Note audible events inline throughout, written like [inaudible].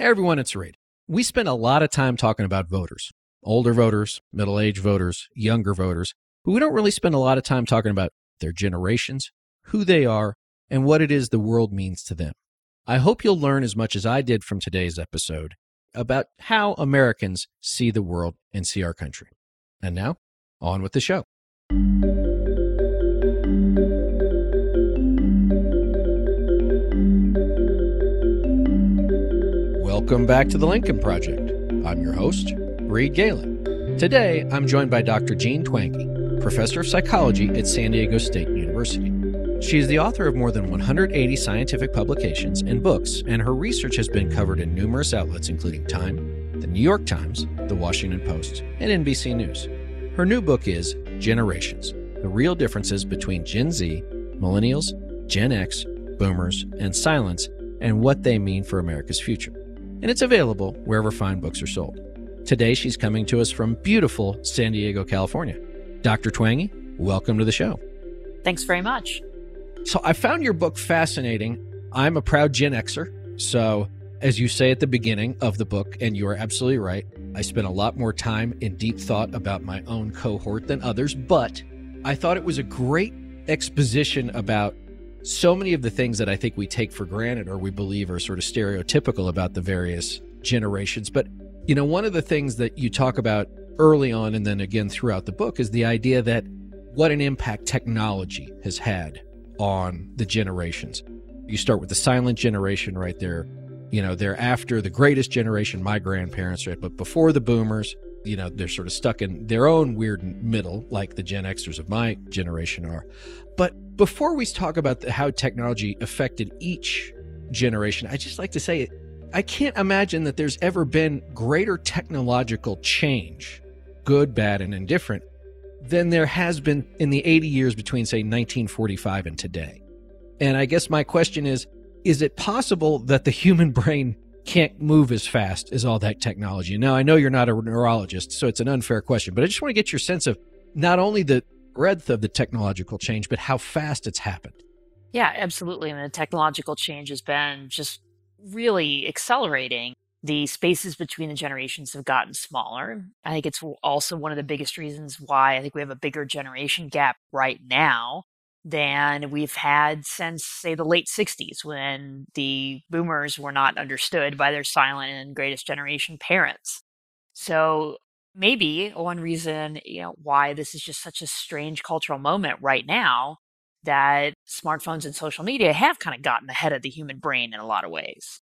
Hey everyone, it's Reed. We spend a lot of time talking about voters, older voters, middle aged voters, younger voters, but we don't really spend a lot of time talking about their generations, who they are, and what it is the world means to them. I hope you'll learn as much as I did from today's episode about how Americans see the world and see our country. And now, on with the show. Welcome back to the Lincoln Project. I'm your host, Reed Galen. Today, I'm joined by Dr. Jean Twenge, professor of psychology at San Diego State University. She is the author of more than 180 scientific publications and books, and her research has been covered in numerous outlets, including Time, the New York Times, the Washington Post, and NBC News. Her new book is Generations The Real Differences Between Gen Z, Millennials, Gen X, Boomers, and Silents, and What They Mean for America's Future and it's available wherever fine books are sold. Today, she's coming to us from beautiful San Diego, California. Dr. Twenge, welcome to the show. Thanks very much. So, I found your book fascinating. I'm a proud Gen Xer. So, as you say at the beginning of the book, and you are absolutely right, I spent a lot more time in deep thought about my own cohort than others, but I thought it was a great exposition about so many of the things that I think we take for granted or we believe are sort of stereotypical about the various generations. But, you know, one of the things that you talk about early on and then again throughout the book is the idea that what an impact technology has had on the generations. You start with the silent generation right there. You know, they're after the greatest generation, my grandparents, right? But before the boomers, you know, they're sort of stuck in their own weird middle, like the Gen Xers of my generation are. But before we talk about the, how technology affected each generation, I just like to say I can't imagine that there's ever been greater technological change, good, bad, and indifferent, than there has been in the 80 years between, say, 1945 and today. And I guess my question is is it possible that the human brain can't move as fast as all that technology? Now, I know you're not a neurologist, so it's an unfair question, but I just want to get your sense of not only the breadth of the technological change, but how fast it's happened. Yeah, absolutely. And the technological change has been just really accelerating. The spaces between the generations have gotten smaller. I think it's also one of the biggest reasons why I think we have a bigger generation gap right now than we've had since, say, the late 60s when the boomers were not understood by their silent and greatest generation parents. So maybe one reason you know why this is just such a strange cultural moment right now that smartphones and social media have kind of gotten ahead of the human brain in a lot of ways.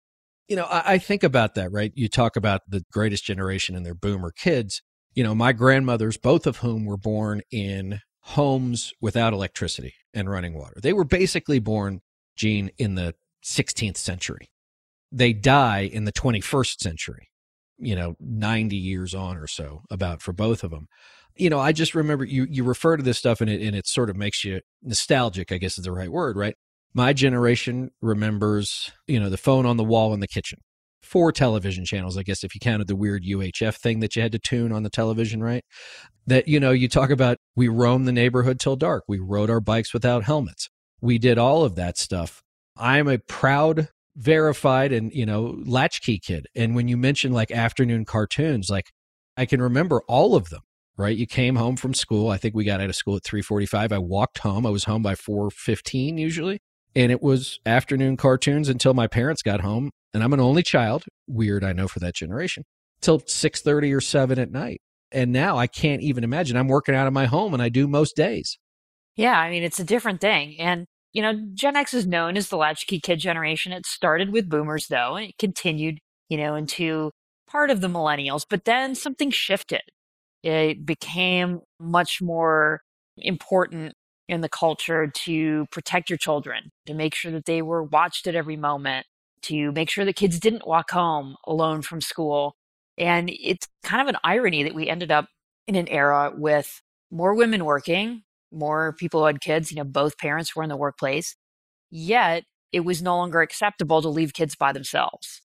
You know, I, I think about that, right? You talk about the greatest generation and their boomer kids. You know, my grandmothers, both of whom were born in homes without electricity and running water. They were basically born, Jean, in the 16th century. They die in the 21st century you know 90 years on or so about for both of them you know i just remember you you refer to this stuff and it and it sort of makes you nostalgic i guess is the right word right my generation remembers you know the phone on the wall in the kitchen four television channels i guess if you counted the weird uhf thing that you had to tune on the television right? That you know you talk about we roamed the neighborhood till dark. We rode our bikes without helmets. We did all of that stuff. I'm a proud verified and you know latchkey kid. And when you mention like afternoon cartoons like i can remember all of them right? You came home from school. I think we got out of school at 3.45 i walked home. I was home by 4.15 usually and it was afternoon cartoons until my parents got home and i'm an only child weird i know for that generation till 6.30 or 7 at night and now i can't even imagine i'm working out of my home and i do most days yeah i mean it's a different thing and you know, Gen X is known as the latchkey kid generation. It started with boomers, though, and it continued, you know, into part of the millennials. But then something shifted. It became much more important in the culture to protect your children, to make sure that they were watched at every moment, to make sure the kids didn't walk home alone from school. And it's kind of an irony that we ended up in an era with more women working, more people who had kids, you know, both parents were in the workplace. Yet it was no longer acceptable to leave kids by themselves.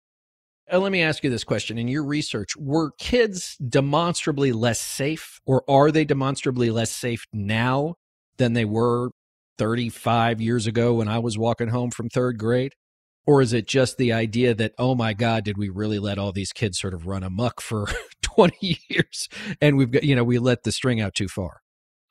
Uh, let me ask you this question. In your research, were kids demonstrably less safe, or are they demonstrably less safe now than they were 35 years ago when I was walking home from third grade? Or is it just the idea that, oh my God, did we really let all these kids sort of run amok for [laughs] 20 years and we've got, you know, we let the string out too far?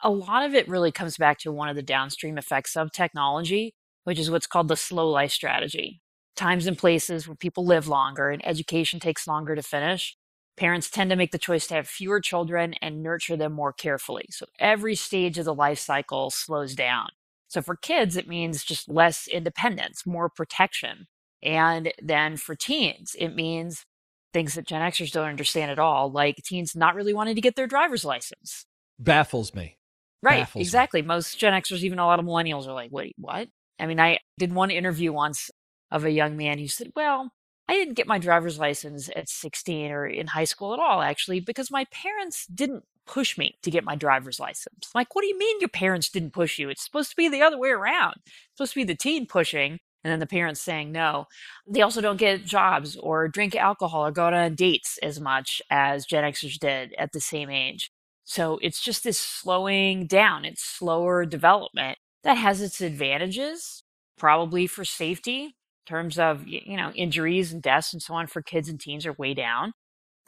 A lot of it really comes back to one of the downstream effects of technology, which is what's called the slow life strategy. Times and places where people live longer and education takes longer to finish. Parents tend to make the choice to have fewer children and nurture them more carefully. So every stage of the life cycle slows down. So for kids, it means just less independence, more protection. And then for teens, it means things that Gen Xers don't understand at all, like teens not really wanting to get their driver's license. Baffles me. Right, Baffles exactly. Me. Most Gen Xers, even a lot of millennials, are like, wait, what? I mean, I did one interview once of a young man who said, well, I didn't get my driver's license at 16 or in high school at all, actually, because my parents didn't push me to get my driver's license. Like, what do you mean your parents didn't push you? It's supposed to be the other way around. It's supposed to be the teen pushing and then the parents saying no. They also don't get jobs or drink alcohol or go on dates as much as Gen Xers did at the same age. So it's just this slowing down, it's slower development that has its advantages, probably for safety terms of you know injuries and deaths and so on for kids and teens are way down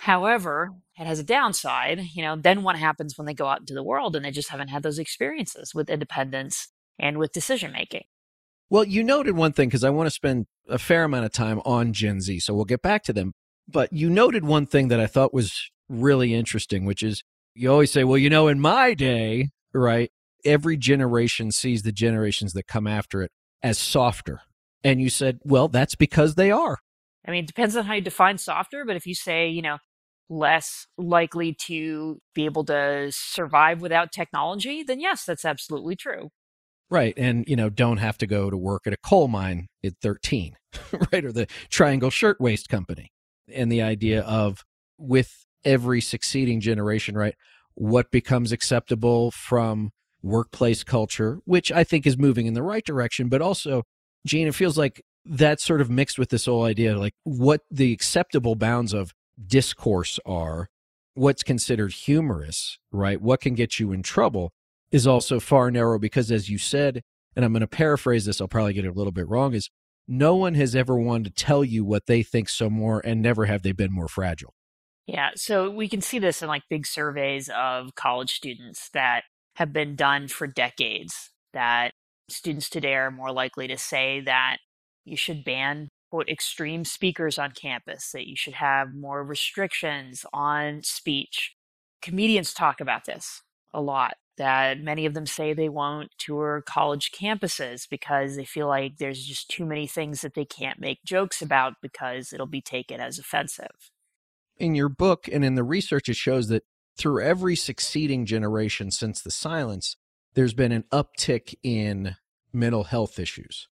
However, it has a downside. You know, then what happens when they go out into the world and they just haven't had those experiences with independence and with decision making? Well, you noted one thing because I want to spend a fair amount of time on Gen Z, so we'll get back to them. But you noted one thing that I thought was really interesting, which is you always say, well, you know, in my day, right, every generation sees the generations that come after it as softer. And you said, well, that's because they are. I mean, it depends on how you define softer, but if you say, you know, less likely to be able to survive without technology, then yes, that's absolutely true. Right. And, you know, don't have to go to work at a coal mine at 13, [laughs] right? Or the Triangle Shirtwaist Company. And the idea of with every succeeding generation, right? What becomes acceptable from workplace culture, which I think is moving in the right direction, but also, Jean, it feels like that's sort of mixed with this whole idea like what the acceptable bounds of discourse are, what's considered humorous, right? What can get you in trouble is also far narrow because, as you said, and I'm going to paraphrase this, I'll probably get it a little bit wrong, is no one has ever wanted to tell you what they think so more, and never have they been more fragile. Yeah. So we can see this in like big surveys of college students that have been done for decades that students today are more likely to say that you should ban quote extreme speakers on campus, that you should have more restrictions on speech. Comedians talk about this a lot that many of them say they won't tour college campuses because they feel like there's just too many things that they can't make jokes about because it'll be taken as offensive. In your book and in the research, it shows that through every succeeding generation since the silence, there's been an uptick in mental health issues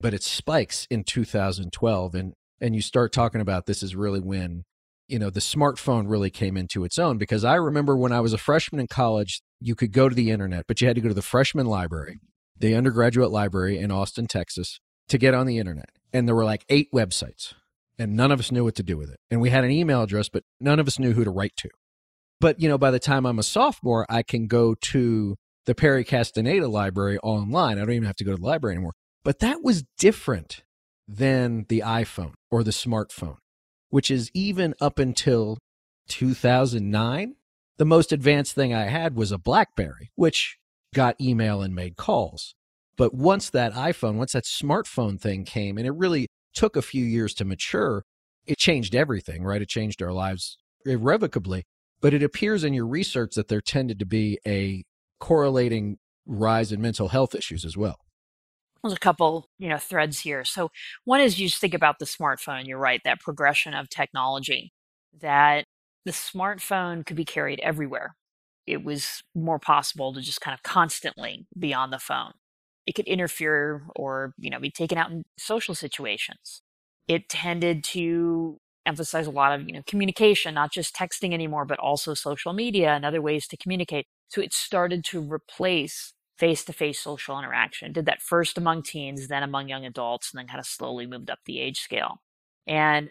but it spikes in 2012 and and you start talking about this is really when you know the smartphone really came into its own because i remember when i was a freshman in college you could go to the internet but you had to go to the freshman library the undergraduate library in austin texas to get on the internet and there were like eight websites and none of us knew what to do with it and we had an email address but none of us knew who to write to. But you know by the time i'm a sophomore i can go to the perry castaneda library online i don't even have to go to the library anymore but that was different than the iPhone or the smartphone, which is even up until 2009. The most advanced thing I had was a Blackberry, which got email and made calls. But once that iPhone, once that smartphone thing came, and it really took a few years to mature, it changed everything, right? It changed our lives irrevocably. But it appears in your research that there tended to be a correlating rise in mental health issues as well. There's a couple you know threads here. So one is you just think about the smartphone you're right that progression of technology that the smartphone could be carried everywhere. It was more possible to just kind of constantly be on the phone. It could interfere or you know be taken out in social situations. It tended to emphasize a lot of, you know, communication, not just texting anymore, but also social media and other ways to communicate. So it started to replace face-to-face social interaction. Did that first among teens, then among young adults, and then kind of slowly moved up the age scale. And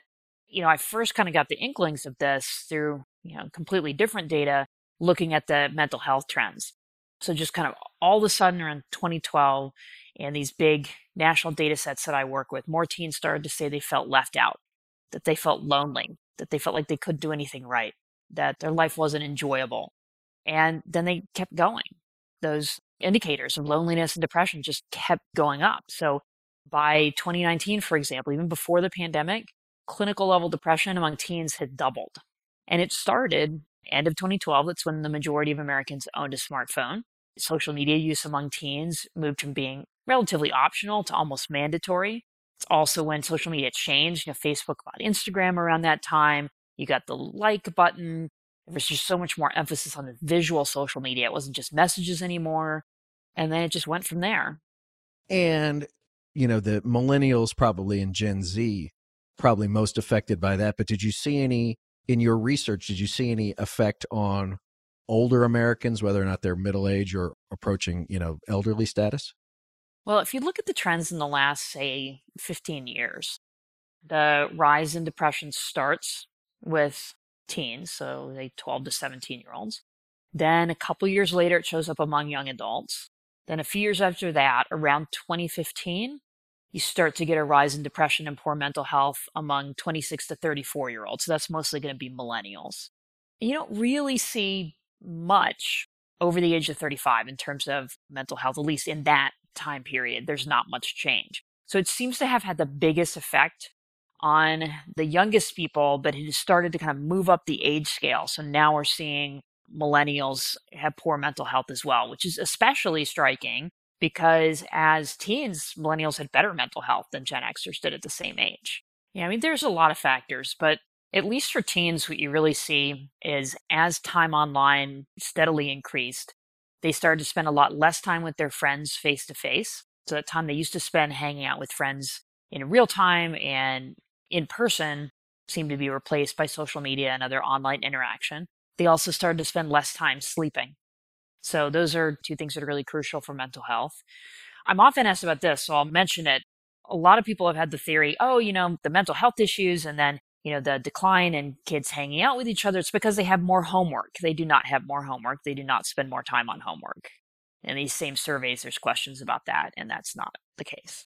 you know, I first kind of got the inklings of this through, you know, completely different data looking at the mental health trends. So just kind of all of a sudden around 2012 and these big national data sets that I work with, more teens started to say they felt left out that they felt lonely, that they felt like they couldn't do anything right, that their life wasn't enjoyable. And then they kept going. Those indicators of loneliness and depression just kept going up. So by 2019, for example, even before the pandemic, clinical level depression among teens had doubled. And it started end of 2012. That's when the majority of Americans owned a smartphone. Social media use among teens moved from being relatively optional to almost mandatory. It's also when social media changed. You know, Facebook bought Instagram around that time. You got the like button. There was just so much more emphasis on the visual social media. It wasn't just messages anymore. And then it just went from there. And, you know, the millennials probably and Gen Z probably most affected by that. But did you see any in your research? Did you see any effect on older Americans, whether or not they're middle age or approaching, you know, elderly status? Well, if you look at the trends in the last, say, 15 years, the rise in depression starts with teens, so they 12 to 17 year olds. Then a couple years later, it shows up among young adults. Then a few years after that, around 2015, you start to get a rise in depression and poor mental health among 26 to 34 year olds. So that's mostly going to be millennials. You don't really see much over the age of 35 in terms of mental health, at least in that time period. There's not much change. So it seems to have had the biggest effect on the youngest people, but it has started to kind of move up the age scale. So now we're seeing millennials have poor mental health as well, which is especially striking because as teens, millennials had better mental health than Gen Xers did at the same age. Yeah, I mean, there's a lot of factors, but at least for teens, what you really see is as time online steadily increased, they started to spend a lot less time with their friends face to face. So that time they used to spend hanging out with friends in real time and in person seemed to be replaced by social media and other online interaction. They also started to spend less time sleeping. So those are two things that are really crucial for mental health. I'm often asked about this, so I'll mention it. A lot of people have had the theory, oh, you know, the mental health issues and then, you know, the decline in kids hanging out with each other. It's because they have more homework. They do not have more homework. They do not spend more time on homework. In these same surveys, there's questions about that, and that's not the case.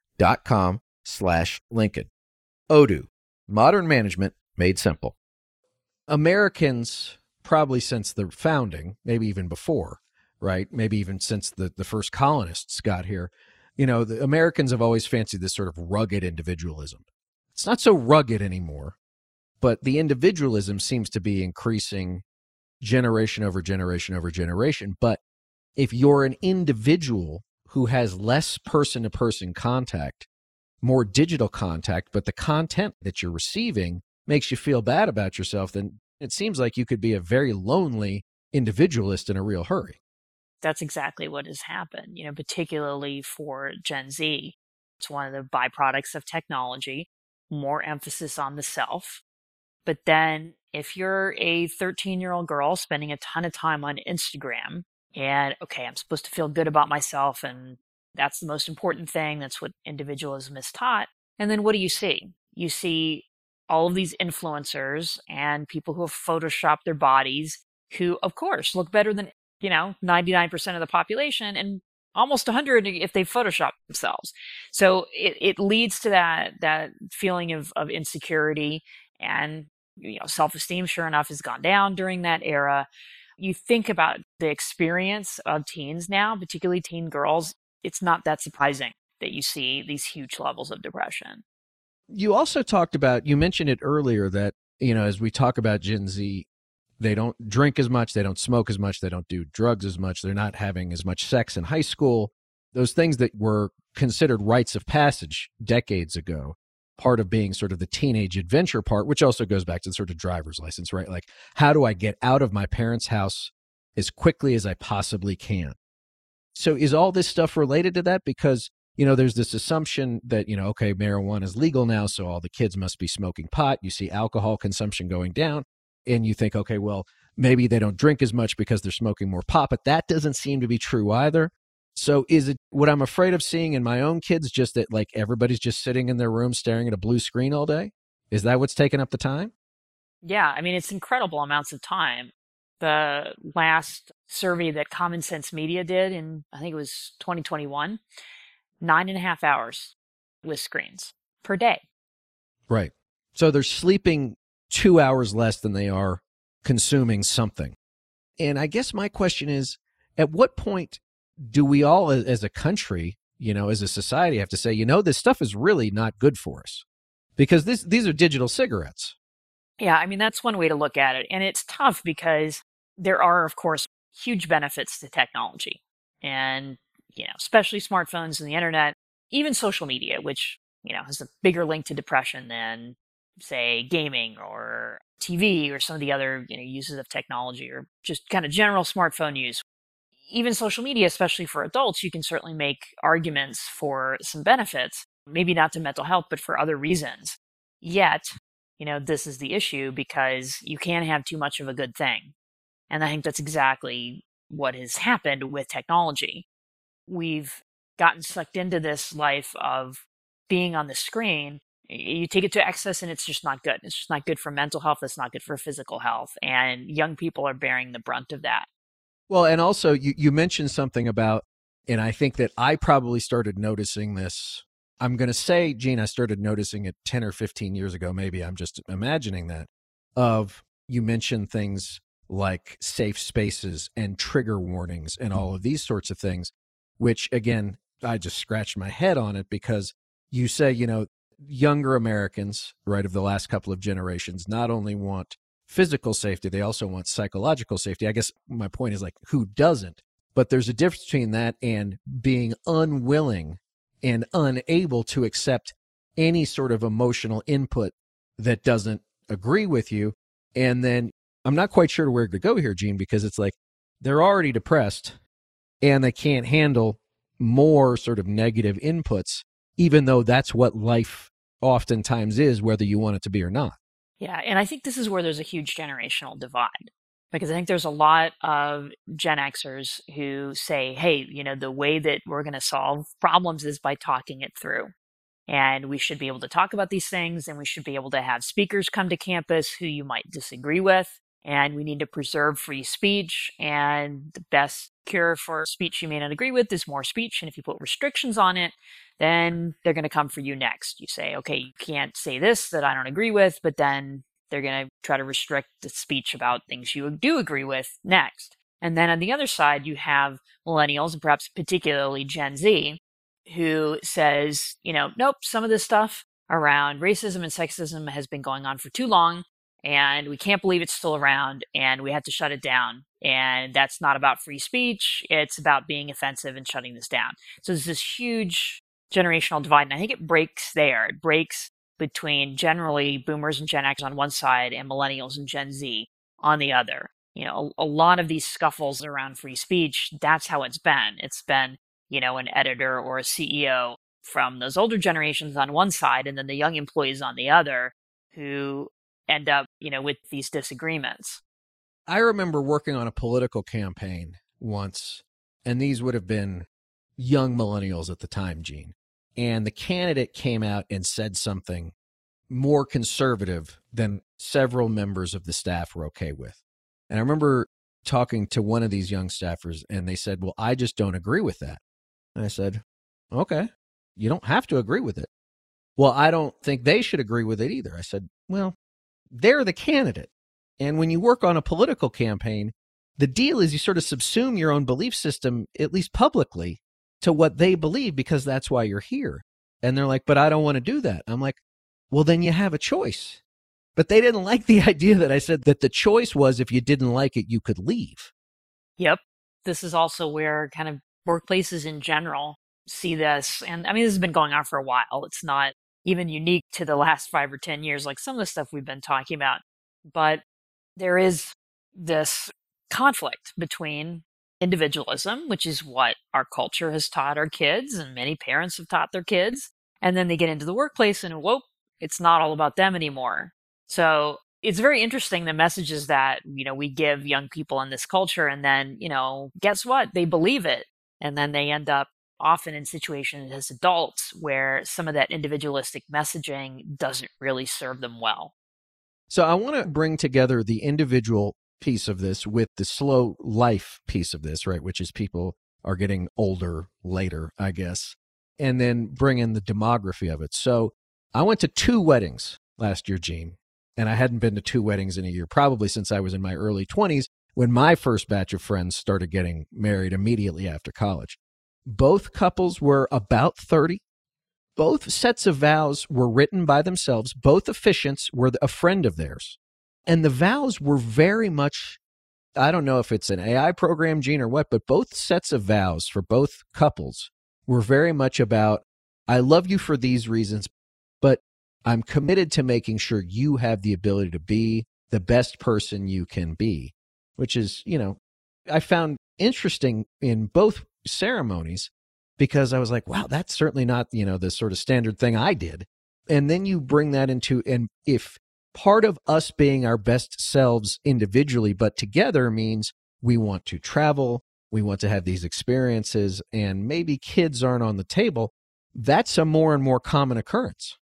com slash Lincoln. Odoo, modern management made simple. Americans probably since the founding, maybe even before, right? Maybe even since the, the first colonists got here. You know, the Americans have always fancied this sort of rugged individualism. It's not so rugged anymore, but the individualism seems to be increasing generation over generation over generation. But if you're an individual who has less person to person contact, more digital contact, but the content that you're receiving makes you feel bad about yourself, then it seems like you could be a very lonely individualist in a real hurry. That's exactly what has happened, you know, particularly for Gen Z. It's one of the byproducts of technology, more emphasis on the self. But then if you're a 13 year old girl spending a ton of time on Instagram and, okay, I'm supposed to feel good about myself and that's the most important thing. That's what individualism is taught. And then what do you see? You see all of these influencers and people who have photoshopped their bodies who of course look better than you know 99% of the population and almost 100 if they photoshop themselves so it, it leads to that that feeling of, of insecurity and you know self-esteem sure enough has gone down during that era you think about the experience of teens now particularly teen girls it's not that surprising that you see these huge levels of depression You also talked about, you mentioned it earlier that, you know, as we talk about Gen Z, they don't drink as much, they don't smoke as much, they don't do drugs as much, they're not having as much sex in high school. Those things that were considered rites of passage decades ago, part of being sort of the teenage adventure part, which also goes back to the sort of driver's license, right? Like, how do I get out of my parents' house as quickly as I possibly can? So, is all this stuff related to that? Because you know, there's this assumption that, you know, okay, marijuana is legal now, so all the kids must be smoking pot. You see alcohol consumption going down, and you think, okay, well, maybe they don't drink as much because they're smoking more pot, but that doesn't seem to be true either. So, is it what I'm afraid of seeing in my own kids just that, like, everybody's just sitting in their room staring at a blue screen all day? Is that what's taking up the time? Yeah, I mean, it's incredible amounts of time. The last survey that Common Sense Media did in, I think it was 2021, nine and a half hours with screens per day. Right. So they're sleeping two hours less than they are consuming something. And I guess my question is at what point do we all, as a country, you know, as a society, have to say, you know, this stuff is really not good for us? Because this, these are digital cigarettes. Yeah, I mean, that's one way to look at it. And it's tough because there are, of course, huge benefits to technology. And you know, especially smartphones and the internet, even social media, which, you know, has a bigger link to depression than, say, gaming or TV or some of the other, you know, uses of technology or just kind of general smartphone use. Even social media, especially for adults, you can certainly make arguments for some benefits, maybe not to mental health, but for other reasons. Yet, you know, this is the issue because you can't have too much of a good thing. And I think that's exactly what has happened with technology. We've gotten sucked into this life of being on the screen. You take it to excess and it's just not good. It's just not good for mental health. It's not good for physical health. And young people are bearing the brunt of that well and also you, you mentioned something about and i think that i probably started noticing this i'm going to say Jean i started noticing it 10 or 15 years ago maybe i'm just imagining that of you mentioned things like safe spaces and trigger warnings and all mm-hmm. of these sorts of things which again, I just scratched my head on it because you say, you know, younger Americans, right, of the last couple of generations, not only want physical safety, they also want psychological safety. I guess my point is like, who doesn't? But there's a difference between that and being unwilling and unable to accept any sort of emotional input that doesn't agree with you. And then I'm not quite sure where to go here, Jean, because it's like they're already depressed and they can't handle more sort of negative inputs, even though that's what life oftentimes is, whether you want it to be or not. Yeah. And I think this is where there's a huge generational divide because I think there's a lot of Gen Xers who say, hey, you know, the way that we're going to solve problems is by talking it through. And we should be able to talk about these things and we should be able to have speakers come to campus who you might disagree with and we need to preserve free speech. And the best cure for speech you may not agree with is more speech. And if you put restrictions on it, then they're going to come for you next. You say, okay, you can't say this that I don't agree with, but then they're going to try to restrict the speech about things you do agree with next. And then on the other side, you have millennials, and perhaps particularly Gen Z, who says, you know, nope, some of this stuff around racism and sexism has been going on for too long and we can't believe it's still around and we have to shut it down. And that's not about free speech. It's about being offensive and shutting this down. So there's this huge generational divide. And I think it breaks there. It breaks between generally boomers and Gen X on one side and millennials and Gen Z on the other. You know, a, a lot of these scuffles around free speech, that's how it's been. It's been, you know, an editor or a CEO from those older generations on one side and then the young employees on the other who end up, you know, with these disagreements. I remember working on a political campaign once, and these would have been young millennials at the time, Jean. And the candidate came out and said something more conservative than several members of the staff were okay with. And I remember talking to one of these young staffers, and they said, Well, I just don't agree with that. And I said, Okay, you don't have to agree with it. Well, I don't think they should agree with it either. I said, Well, they're the candidate. And when you work on a political campaign, the deal is you sort of subsume your own belief system, at least publicly, to what they believe because that's why you're here. And they're like, but I don't want to do that. I'm like, well, then you have a choice. But they didn't [laughs] like the idea that I said that the choice was if you didn't like it, you could leave. Yep. This is also where kind of workplaces in general see this. And I mean, this has been going on for a while. It's not even unique to the last five or 10 years, like some of the stuff we've been talking about. But there is this conflict between individualism, which is what our culture has taught our kids, and many parents have taught their kids. And then they get into the workplace and whoa, it's not all about them anymore. So it's very interesting the messages that, you know, we give young people in this culture. And then, you know, guess what? They believe it. And then they end up often in situations as adults where some of that individualistic messaging doesn't really serve them well. So I want to bring together the individual piece of this with the slow life piece of this, right? Which is people are getting older later, I guess, and then bring in the demography of it. So I went to two weddings last year, Jean, and I hadn't been to two weddings in a year, probably since I was in my early 20s when my first batch of friends started getting married immediately after college. Both couples were about 30. Both sets of vows were written by themselves. Both officiants were a friend of theirs. And the vows were very much, I don't know if it's an AI program, Jean, or what, but both sets of vows for both couples were very much about, I love you for these reasons, but I'm committed to making sure you have the ability to be the best person you can be, which is, you know, I found interesting in both ceremonies because I was like, wow, that's certainly not, you know, the sort of standard thing I did. And then you bring that into, and if part of us being our best selves individually, but together means we want to travel, we want to have these experiences, and maybe kids aren't on the table, that's a more and more common occurrence.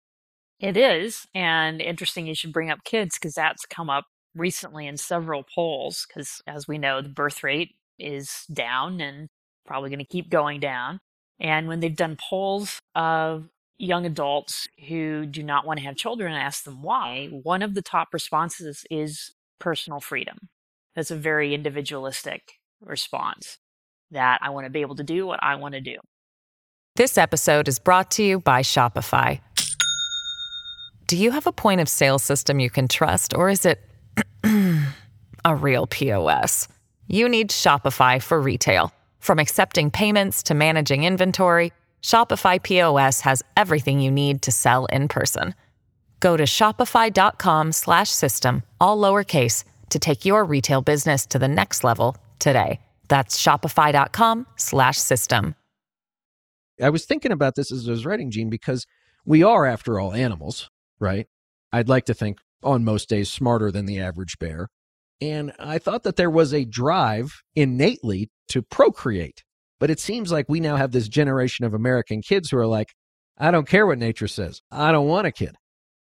It is. And interesting you should bring up kids because that's come up recently in several polls. Because as we know, the birth rate is down and probably going to keep going down. And when they've done polls of young adults who do not want to have children and ask them why, one of the top responses is personal freedom. That's a very individualistic response that I want to be able to do what I want to do. This episode is brought to you by Shopify. Do you have a point of sale system you can trust, or is it [clears throat] a real POS? You need Shopify for retail. From accepting payments to managing inventory, Shopify POS has everything you need to sell in person. Go to shopify.com/system all lowercase to take your retail business to the next level today. That's shopify.com/system. I was thinking about this as I was writing, Jean, because we are, after all, animals, right? I'd like to think on most days smarter than the average bear. And I thought that there was a drive innately to procreate. But it seems like we now have this generation of American kids who are like, I don't care what nature says. I don't want a kid.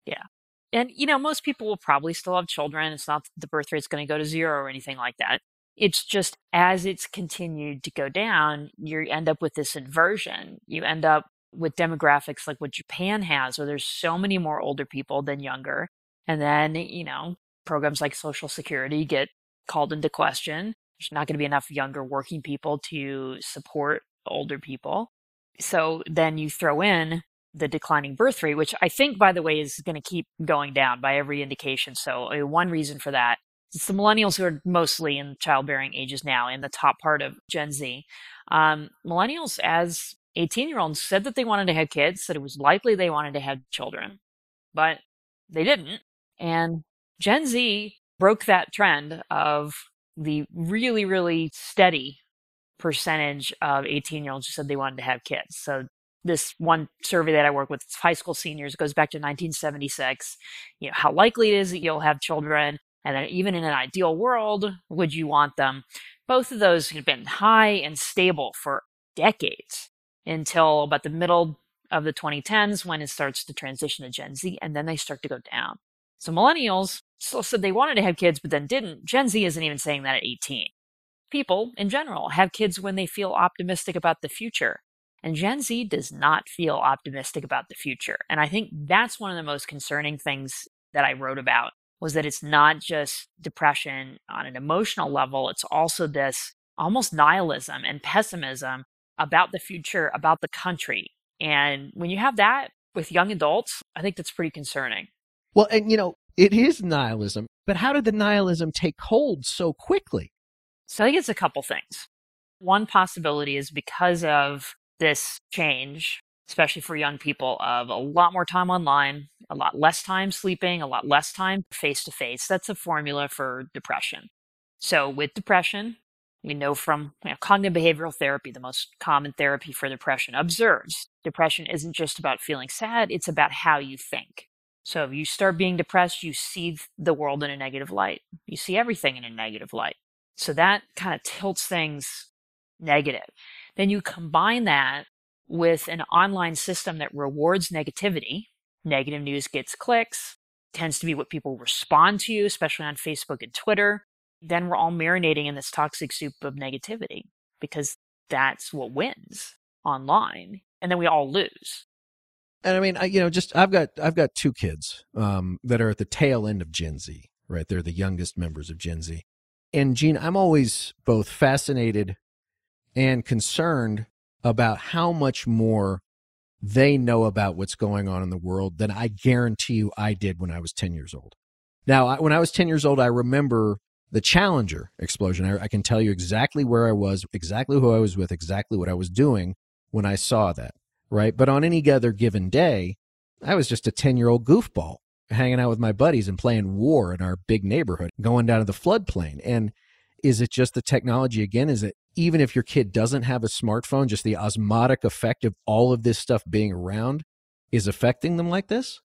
Yeah. And, you know, most people will probably still have children. It's not the birth rate's going to go to zero or anything like that. It's just as it's continued to go down, you end up with this inversion. You end up with demographics like what Japan has, where there's so many more older people than younger. And then, you know, programs like Social Security get called into question. There's not going to be enough younger working people to support older people. So then you throw in the declining birth rate, which I think, by the way, is going to keep going down by every indication. So, uh, one reason for that is the millennials who are mostly in childbearing ages now, in the top part of Gen Z. Um, millennials, as 18 year olds, said that they wanted to have kids, that it was likely they wanted to have children, but they didn't. And Gen Z broke that trend of the really, really steady percentage of 18 year olds who said they wanted to have kids. So this one survey that I work with, high school seniors, goes back to 1976. You know, how likely it is that you'll have children, and then even in an ideal world, would you want them? Both of those have been high and stable for decades until about the middle of the 2010s when it starts to transition to Gen Z, and then they start to go down. So millennials said they wanted to have kids, but then didn't. Gen Z isn't even saying that at 18. People in general have kids when they feel optimistic about the future. And Gen Z does not feel optimistic about the future. And I think that's one of the most concerning things that I wrote about was that it's not just depression on an emotional level, it's also this almost nihilism and pessimism about the future, about the country. And when you have that with young adults, I think that's pretty concerning. Well, and you know, it is nihilism, but how did the nihilism take hold so quickly? So I think it's a couple things. One possibility is because of this change, especially for young people, of a lot more time online, a lot less time sleeping, a lot less time face to face. That's a formula for depression. So with depression, we know from you know, cognitive behavioral therapy, the most common therapy for depression, observes depression isn't just about feeling sad, it's about how you think. So if you start being depressed, you see the world in a negative light. You see everything in a negative light. So that kind of tilts things negative. Then you combine that with an online system that rewards negativity. Negative news gets clicks, tends to be what people respond to, especially on Facebook and Twitter then we're all marinating in this toxic soup of negativity because that's what wins online. And then we all lose. And I mean, I, you know, just I've got I've got two kids um, that are at the tail end of Gen Z, right? They're the youngest members of Gen Z. And Jean, I'm always both fascinated and concerned about how much more they know about what's going on in the world than I guarantee you I did when I was 10 years old. Now, I, when I was 10 years old, I remember the Challenger explosion. I, I, can tell you exactly where I was, exactly who I was with, exactly what I was doing when I saw that, right? But on any other given day, I was just a 10 year old goofball hanging out with my buddies and playing war in our big neighborhood, going down to the floodplain. And is it just the technology again? Is it even if your kid doesn't have a smartphone, just the osmotic effect of all of this stuff being around is affecting them like this?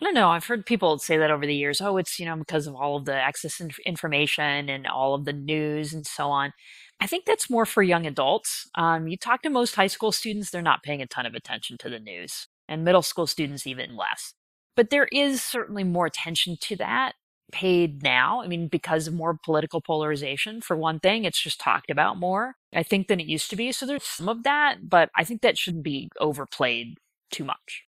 I don't know. I've heard people say that over the years. Oh, it's, you know, because of all of the access to information and all of the news and so on. I think that's more for young adults. Um, you talk to most high school students, they're not paying a ton of attention to the news, and middle school students, even less. But there is certainly more attention to that paid now. I mean, because of more political polarization, for one thing, it's just talked about more, I think, than it used to be. So there's some of that, but I think that shouldn't be overplayed too much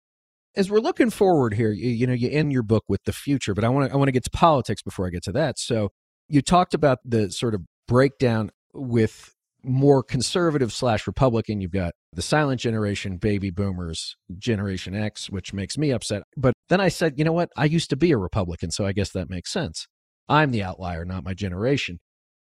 as we're looking forward here, you, you know, you end your book with the future, but I want to I want to get to politics before I get to that. So you talked about the sort of breakdown with more conservative slash Republican. You've got the silent generation, baby boomers, Generation X, which makes me upset. But then I said, you know what? I used to be a Republican, so I guess that makes sense. I'm the outlier, not my generation.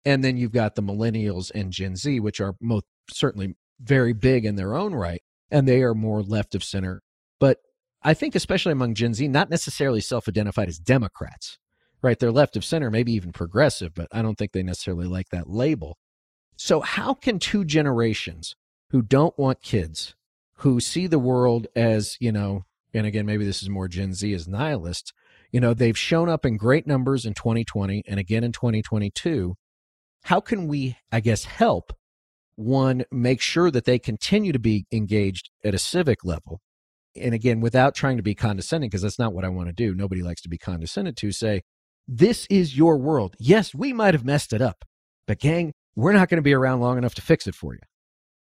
And then you've got the millennials and Gen Z, which are most certainly very big in their own right, and they are more left of center. But I think, especially among Gen Z, not necessarily self identified as Democrats, right? They're left of center, maybe even progressive, but I don't think they necessarily like that label. So, how can two generations who don't want kids, who see the world as, you know, and again, maybe this is more Gen Z as nihilists, you know, they've shown up in great numbers in 2020 and again in 2022. How can we, I guess, help one make sure that they continue to be engaged at a civic level and again, without trying to be condescending, because that's not what I want to do. Nobody likes to be condescended to say, this is your world. Yes, we might have messed it up, but gang, we're not going to be around long enough to fix it for you.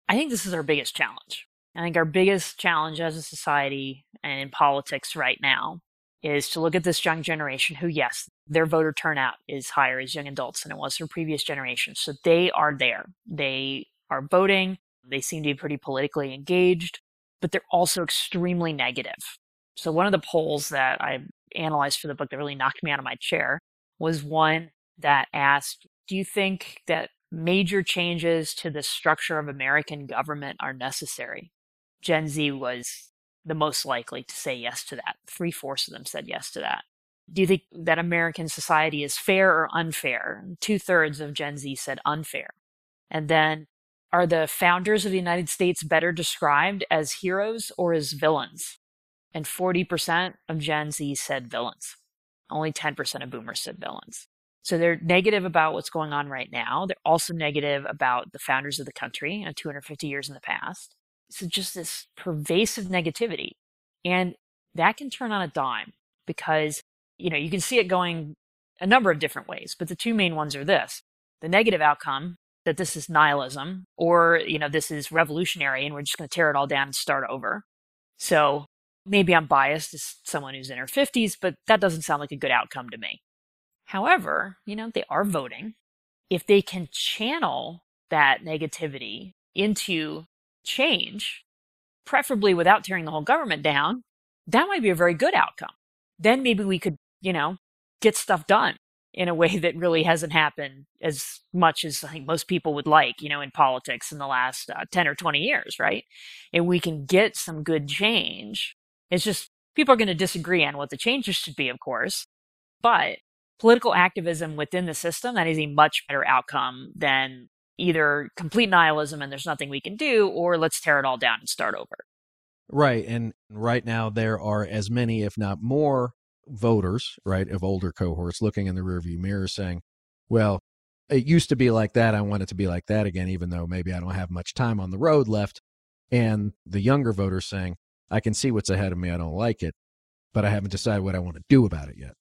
I think this is our biggest challenge. I think our biggest challenge as a society and in politics right now is to look at this young generation who, yes, their voter turnout is higher as young adults than it was for previous generations. So they are there. They are voting. They seem to be pretty politically engaged but they're also extremely negative. So one of the polls that I analyzed for the book that really knocked me out of my chair was one that asked, do you think that major changes to the structure of American government are necessary? Gen Z was the most likely to say yes to that. Three fourths of them said yes to that. Do you think that American society is fair or unfair? Two thirds of Gen Z said unfair. And then are the founders of the United States better described as heroes or as villains? And 40% of Gen Z said villains. Only 10% of boomers said villains. So they're negative about what's going on right now. They're also negative about the founders of the country, know, 250 years in the past. So just this pervasive negativity. And that can turn on a dime because, you know, you can see it going a number of different ways, but the two main ones are this. The negative outcome that this is nihilism or, you know, this is revolutionary and we're just going to tear it all down and start over. So maybe I'm biased as someone who's in her 50s, but that doesn't sound like a good outcome to me. However, you know, they are voting. If they can channel that negativity into change, preferably without tearing the whole government down, that might be a very good outcome. Then maybe we could, you know, get stuff done in a way that really hasn't happened as much as I think most people would like, you know, in politics in the last uh, 10 or 20 years, right? And we can get some good change. It's just people are going to disagree on what the changes should be, of course, but political activism within the system, that is a much better outcome than either complete nihilism and there's nothing we can do, or let's tear it all down and start over. Right. And right now, there are as many, if not more, voters, right, of older cohorts looking in the rearview mirror saying, well, it used to be like that. I want it to be like that again, even though maybe I don't have much time on the road left. And the younger voters saying, I can see what's ahead of me. I don't like it, but I haven't decided what I want to do about it yet.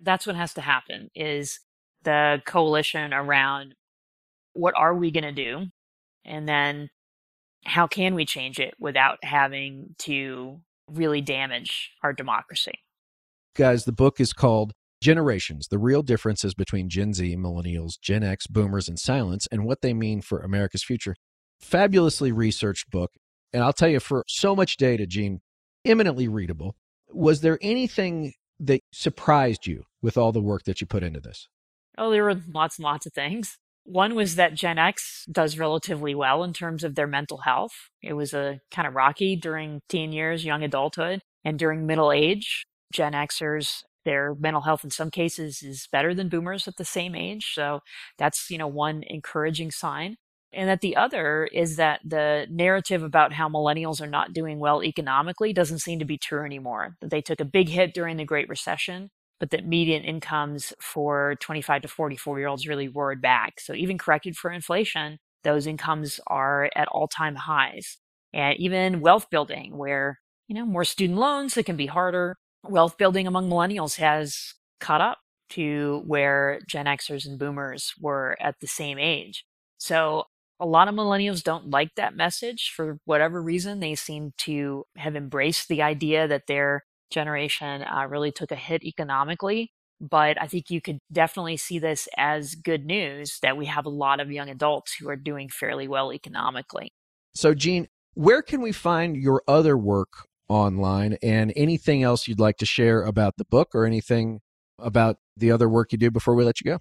That's what has to happen is the coalition around what are we going to do? And then how can we change it without having to really damage our democracy? Guys, the book is called Generations The Real Differences Between Gen Z, Millennials, Gen X, Boomers, and Silence, and What They Mean for America's Future. Fabulously researched book. And I'll tell you, for so much data, Jean, eminently readable. Was there anything that surprised you with all the work that you put into this? Oh, there were lots and lots of things. One was that Gen X does relatively well in terms of their mental health. It was a kind of rocky during teen years, young adulthood, and during middle age. Gen Xers, their mental health in some cases is better than boomers at the same age. So that's, you know, one encouraging sign. And that the other is that the narrative about how millennials are not doing well economically doesn't seem to be true anymore. That they took a big hit during the Great Recession but that median incomes for 25 to 44 year olds really roared back. So even corrected for inflation, those incomes are at all time highs. And even wealth building, where, you know, more student loans, it can be harder. Wealth building among millennials has caught up to where Gen Xers and boomers were at the same age. So a lot of millennials don't like that message for whatever reason. They seem to have embraced the idea that they're generation uh, really took a hit economically. But I think you could definitely see this as good news that we have a lot of young adults who are doing fairly well economically. So, Jean, where can we find your other work online and anything else you'd like to share about the book or anything about the other work you do before we let you go?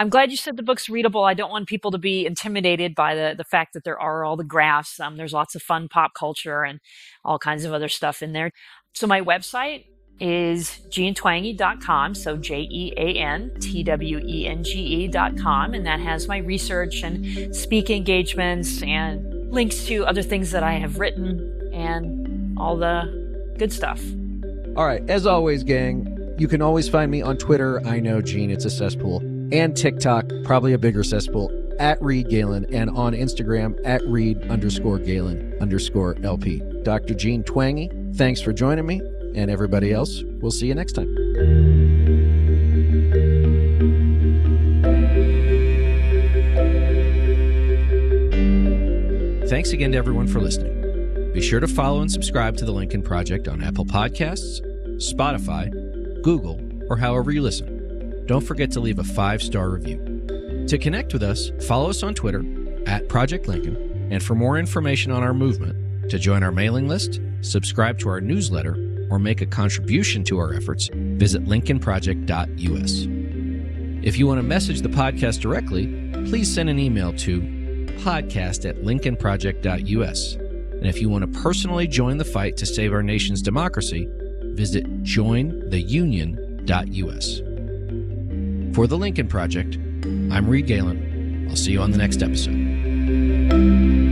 I'm glad you said the book's readable. I don't want people to be intimidated by the, the fact that there are all the graphs. Um, there's lots of fun pop culture and all kinds of other stuff in there. So my website is jeantwenge.com. So J E A N T W E N G E.com. And that has my research and speak engagements and links to other things that I have written and all the good stuff. All right. As always, gang, you can always find me on Twitter. I know, Jean, it's a cesspool. And TikTok, probably a bigger cesspool, at Reed Galen. And on Instagram, at Reed underscore Galen underscore LP. Dr. Jean Twenge, Thanks for joining me, and everybody else, we'll see you next time. Thanks again to everyone for listening. Be sure to follow and subscribe to The Lincoln Project on Apple Podcasts, Spotify, Google, or however you listen. Don't forget to leave a five star review. To connect with us, follow us on Twitter at Project Lincoln, and for more information on our movement, to join our mailing list, subscribe to our newsletter, or make a contribution to our efforts, visit lincolnproject.us. If you want to message the podcast directly, please send an email to podcast at lincolnproject.us. And if you want to personally join the fight to save our nation's democracy, visit jointheunion.us. For the Lincoln Project, I'm Reed Galen. I'll see you on the next episode.